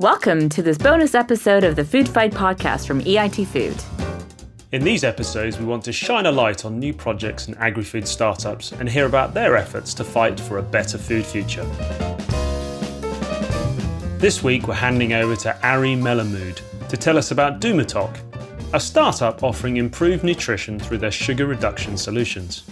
Welcome to this bonus episode of the Food Fight podcast from EIT Food. In these episodes, we want to shine a light on new projects and agri food startups and hear about their efforts to fight for a better food future. This week, we're handing over to Ari Melamud to tell us about DouxMatok, a startup offering improved nutrition through their sugar reduction solutions.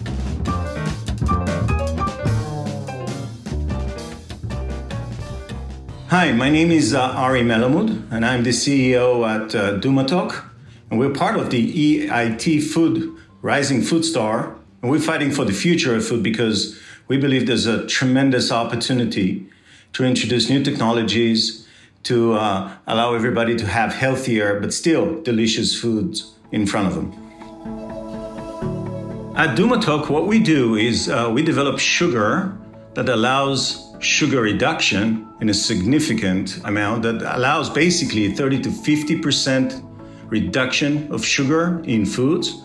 Hi, my name is uh, Ari Melamud, and I'm the CEO at uh, DouxMatok. And we're part of the EIT Food Rising Food Star. And we're fighting for the future of food because we believe there's a tremendous opportunity to introduce new technologies to uh, allow everybody to have healthier but still delicious foods in front of them. At DouxMatok, what we do is uh, we develop sugar that allows sugar reduction in a significant amount that allows basically 30 to 50% reduction of sugar in foods.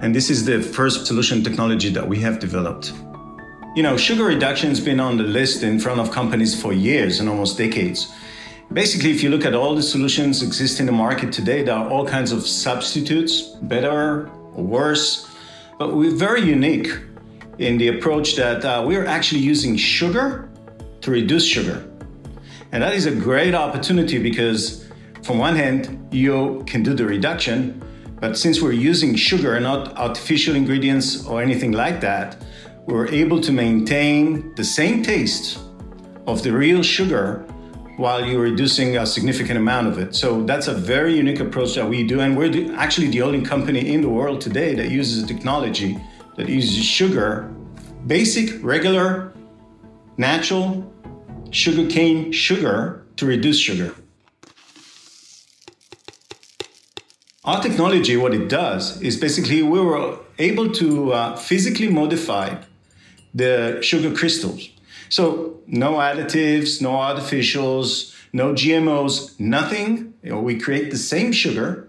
And this is the first solution technology that we have developed. You know, sugar reduction has been on the list in front of companies for years and almost decades. Basically, if you look at all the solutions exist in the market today, there are all kinds of substitutes, better or worse, but we're very unique in the approach that uh, we're actually using sugar to reduce sugar. And that is a great opportunity because, from one hand, you can do the reduction, but since we're using sugar, not artificial ingredients or anything like that, we're able to maintain the same taste of the real sugar while you're reducing a significant amount of it. So that's a very unique approach that we do. And we're actually the only company in the world today that uses a technology that uses sugar, basic, regular, natural sugarcane sugar to reduce sugar. Our technology, what it does is basically we were able to uh, physically modify the sugar crystals. So, no additives, no artificials, no GMOs, nothing. You know, we create the same sugar,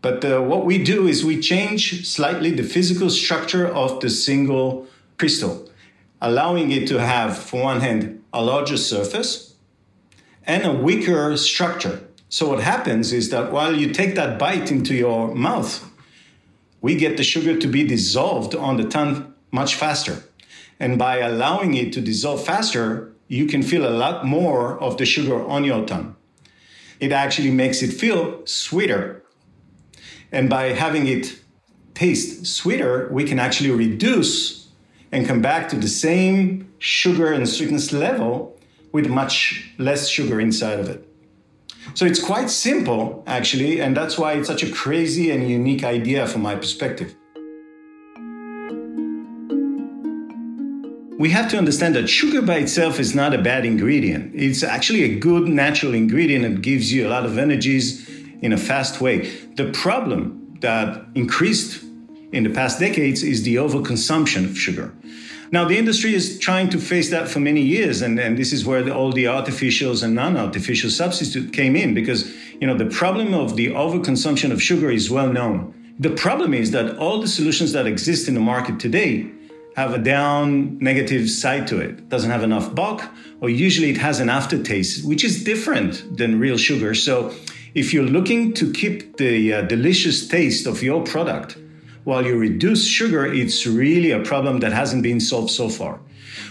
but uh, what we do is we change slightly the physical structure of the single crystal, allowing it to have, for one hand, a larger surface and a weaker structure. So, what happens is that while you take that bite into your mouth, we get the sugar to be dissolved on the tongue much faster. And by allowing it to dissolve faster, you can feel a lot more of the sugar on your tongue. It actually makes it feel sweeter. And by having it taste sweeter, we can actually reduce and come back to the same sugar and sweetness level with much less sugar inside of it. So it's quite simple, actually, and that's why it's such a crazy and unique idea from my perspective. We have to understand that sugar by itself is not a bad ingredient. It's actually a good natural ingredient that gives you a lot of energies in a fast way. The problem that increased in the past decades is the overconsumption of sugar. Now, the industry is trying to face that for many years, and, and this is where the, all the artificials and non-artificial substitute came in, because you know the problem of the overconsumption of sugar is well known. The problem is that all the solutions that exist in the market today have a down negative side to it. it doesn't have enough bulk, or usually it has an aftertaste, which is different than real sugar. So, if you're looking to keep the uh, delicious taste of your product, while you reduce sugar, it's really a problem that hasn't been solved so far.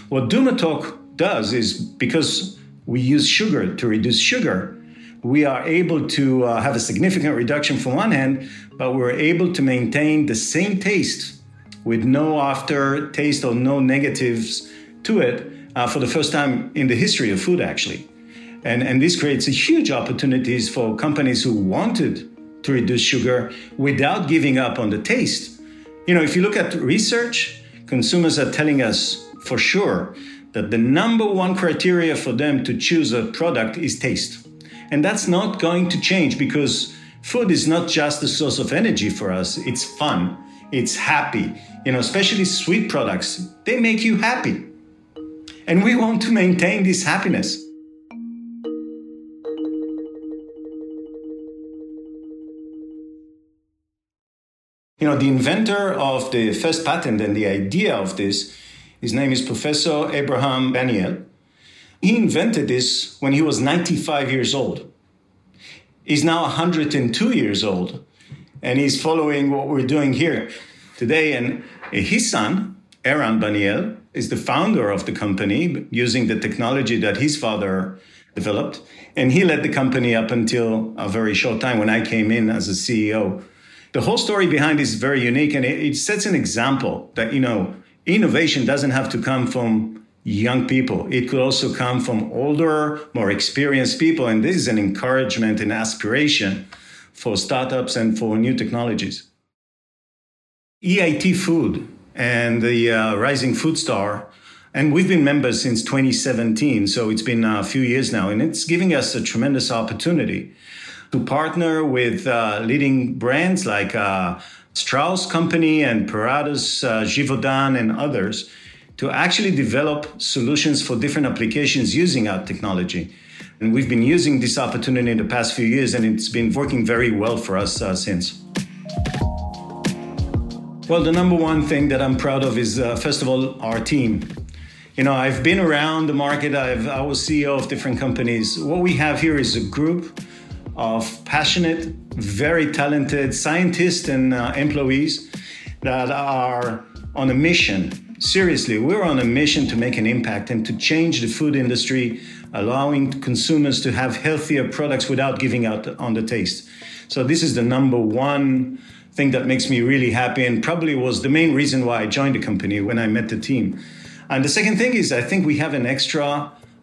What DouxMatok does is because we use sugar to reduce sugar, we are able to uh, have a significant reduction from one hand, but we're able to maintain the same taste with no aftertaste or no negatives to it uh, for the first time in the history of food, actually. And, and this creates huge opportunities for companies who wanted to reduce sugar without giving up on the taste. You know, if you look at research, consumers are telling us for sure that the number one criteria for them to choose a product is taste. And that's not going to change because food is not just a source of energy for us, it's fun, it's happy. You know, especially sweet products, they make you happy. And we want to maintain this happiness. You know, the inventor of the first patent and the idea of this, his name is Professor Abraham Baniel. He invented this when he was 95 years old. He's now 102 years old, and he's following what we're doing here today. And his son, Eran Baniel, is the founder of the company using the technology that his father developed. And he led the company up until a very short time when I came in as a CEO. The whole story behind is very unique and it, it sets an example that, you know, innovation doesn't have to come from young people. It could also come from older, more experienced people. And this is an encouragement and aspiration for startups and for new technologies. EIT Food and the uh, Rising Food Star. And we've been members since 2017, so it's been a few years now, and it's giving us a tremendous opportunity to partner with uh, leading brands like uh, Strauss Company and Puratos, uh, Givaudan, and others to actually develop solutions for different applications using our technology. And we've been using this opportunity in the past few years, and it's been working very well for us uh, since. Well, the number one thing that I'm proud of is, uh, first of all, our team. You know, I've been around the market, I've, I was CEO of different companies. What we have here is a group of passionate, very talented scientists and uh, employees that are on a mission. Seriously, we're on a mission to make an impact and to change the food industry, allowing consumers to have healthier products without giving out on the taste. So, this is the number one thing that makes me really happy and probably was the main reason why I joined the company when I met the team. And the second thing is, I think we have an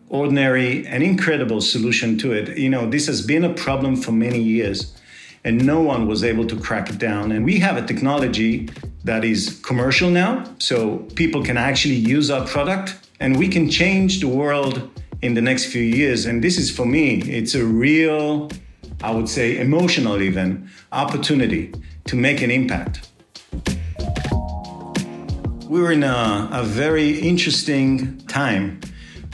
extraordinary and incredible solution to it. You know, this has been a problem for many years and no one was able to crack it down. And we have a technology that is commercial now, so people can actually use our product and we can change the world in the next few years. And this is for me, it's a real, I would say, emotional even opportunity to make an impact. We're in a, a very interesting time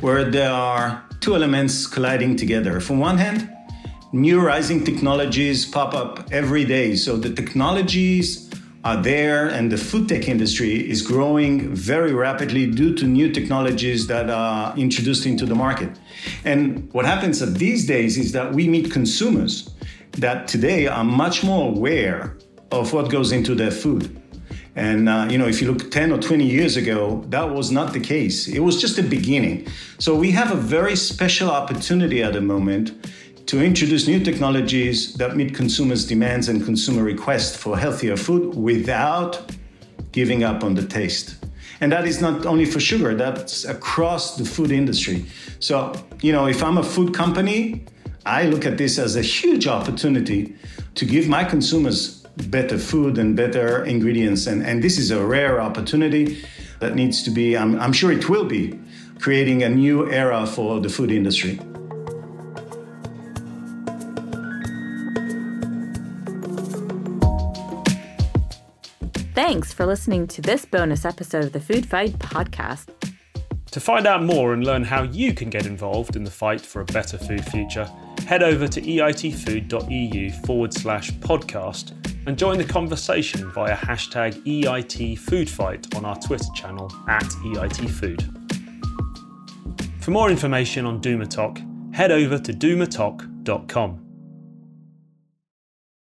where there are two elements colliding together. From one hand, new rising technologies pop up every day. So the technologies are there, and the food tech industry is growing very rapidly due to new technologies that are introduced into the market. And what happens these days is that we meet consumers that today are much more aware of what goes into their food. And uh, you know, if you look 10 or 20 years ago, that was not the case. It was just the beginning. So we have a very special opportunity at the moment to introduce new technologies that meet consumers' demands and consumer requests for healthier food without giving up on the taste. And that is not only for sugar, that's across the food industry. So, you know, if I'm a food company, I look at this as a huge opportunity to give my consumers better food and better ingredients. And, and this is a rare opportunity that needs to be, I'm, I'm sure it will be, creating a new era for the food industry. Thanks for listening to this bonus episode of the Food Fight podcast. To find out more and learn how you can get involved in the fight for a better food future, head over to eitfood.eu forward slash podcast and join the conversation via hashtag EITFoodFight on our Twitter channel at EITFood. For more information on DouxMatok, head over to douxmatok.com.